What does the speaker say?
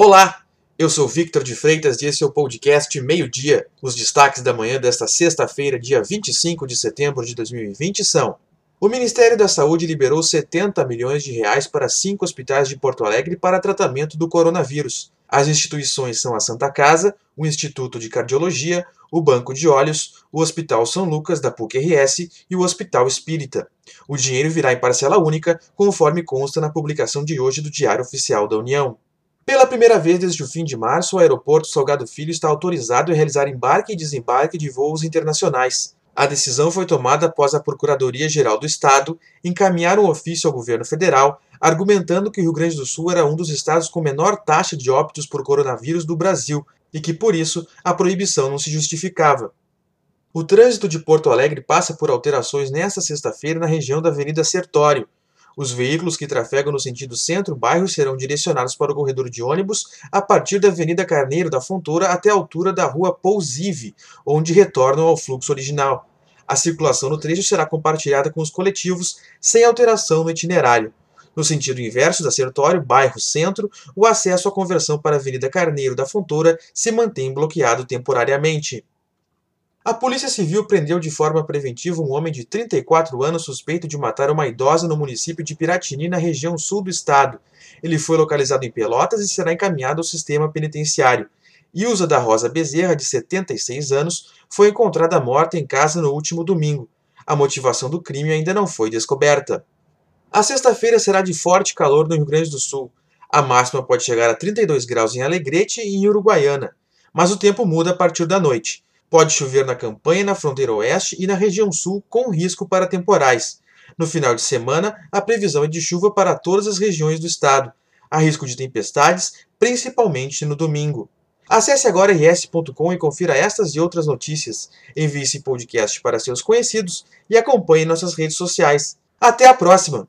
Olá, eu sou Victor de Freitas e esse é o podcast Meio-Dia. Os destaques da manhã desta sexta-feira, dia 25 de setembro de 2020 são: O Ministério da Saúde liberou 70 milhões de reais para cinco hospitais de Porto Alegre para tratamento do coronavírus. As instituições são a Santa Casa, o Instituto de Cardiologia, o Banco de Olhos, o Hospital São Lucas da PUC-RS e o Hospital Espírita. O dinheiro virá em parcela única, conforme consta na publicação de hoje do Diário Oficial da União. Pela primeira vez desde o fim de março, o aeroporto Salgado Filho está autorizado a realizar embarque e desembarque de voos internacionais. A decisão foi tomada após a Procuradoria-Geral do Estado encaminhar um ofício ao governo federal argumentando que o Rio Grande do Sul era um dos estados com menor taxa de óbitos por coronavírus do Brasil e que, por isso, a proibição não se justificava. O trânsito de Porto Alegre passa por alterações nesta sexta-feira na região da Avenida Sertório, os veículos que trafegam no sentido centro-bairro serão direcionados para o corredor de ônibus a partir da Avenida Carneiro da Fontoura até a altura da Rua Pousive, onde retornam ao fluxo original. A circulação no trecho será compartilhada com os coletivos, sem alteração no itinerário. No sentido inverso da Sertório, bairro Centro, o acesso à conversão para a Avenida Carneiro da Fontoura se mantém bloqueado temporariamente. A Polícia Civil prendeu de forma preventiva um homem de 34 anos suspeito de matar uma idosa no município de Piratini, na região sul do estado. Ele foi localizado em Pelotas e será encaminhado ao sistema penitenciário. Ilza da Rosa Bezerra, de 76 anos, foi encontrada morta em casa no último domingo. A motivação do crime ainda não foi descoberta. A sexta-feira será de forte calor no Rio Grande do Sul. A máxima pode chegar a 32 graus em Alegrete e em Uruguaiana, mas o tempo muda a partir da noite. Pode chover na campanha, na fronteira oeste e na região sul, com risco para temporais. No final de semana, a previsão é de chuva para todas as regiões do estado. Há risco de tempestades, principalmente no domingo. Acesse agora rs.com e confira estas e outras notícias. Envie esse podcast para seus conhecidos e acompanhe nossas redes sociais. Até a próxima!